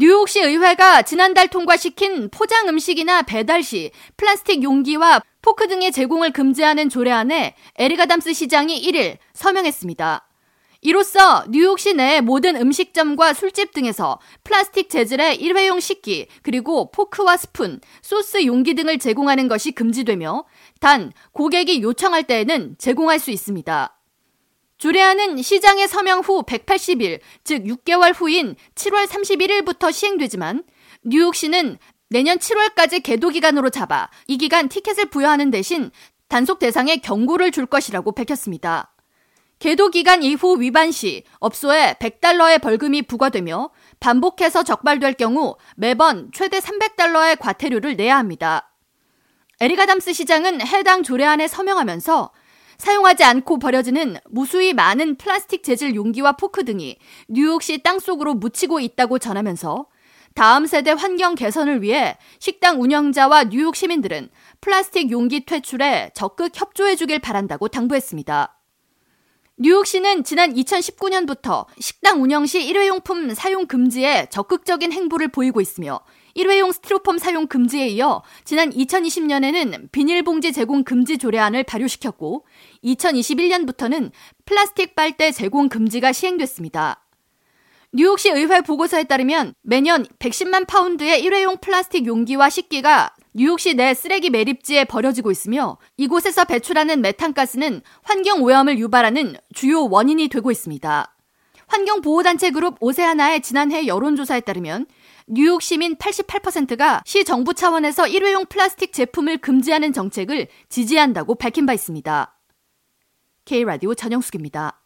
뉴욕시 의회가 지난달 통과시킨 포장 음식이나 배달 시 플라스틱 용기와 포크 등의 제공을 금지하는 조례안에 에릭 아담스 시장이 1일 서명했습니다. 이로써 뉴욕시 내 모든 음식점과 술집 등에서 플라스틱 재질의 일회용 식기, 그리고 포크와 스푼, 소스 용기 등을 제공하는 것이 금지되며 단 고객이 요청할 때에는 제공할 수 있습니다. 조례안은 시장의 서명 후 180일, 즉 6개월 후인 7월 31일부터 시행되지만 뉴욕시는 내년 7월까지 계도 기간으로 잡아 이 기간 티켓을 부여하는 대신 단속 대상에 경고를 줄 것이라고 밝혔습니다. 계도 기간 이후 위반 시 업소에 100달러의 벌금이 부과되며 반복해서 적발될 경우 매번 최대 300달러의 과태료를 내야 합니다. 에릭 아담스 시장은 해당 조례안에 서명하면서 사용하지 않고 버려지는 무수히 많은 플라스틱 재질 용기와 포크 등이 뉴욕시 땅속으로 묻히고 있다고 전하면서 다음 세대 환경 개선을 위해 식당 운영자와 뉴욕 시민들은 플라스틱 용기 퇴출에 적극 협조해 주길 바란다고 당부했습니다. 뉴욕시는 지난 2019년부터 식당 운영 시 일회용품 사용 금지에 적극적인 행보를 보이고 있으며 일회용 스티로폼 사용 금지에 이어 지난 2020년에는 비닐봉지 제공 금지 조례안을 발효시켰고 2021년부터는 플라스틱 빨대 제공 금지가 시행됐습니다. 뉴욕시 의회 보고서에 따르면 매년 110만 파운드의 일회용 플라스틱 용기와 식기가 뉴욕시 내 쓰레기 매립지에 버려지고 있으며 이곳에서 배출하는 메탄가스는 환경 오염을 유발하는 주요 원인이 되고 있습니다. 환경보호단체 그룹 오세아나의 지난해 여론조사에 따르면 뉴욕 시민 88%가 시 정부 차원에서 일회용 플라스틱 제품을 금지하는 정책을 지지한다고 밝힌 바 있습니다. K라디오 전영숙입니다.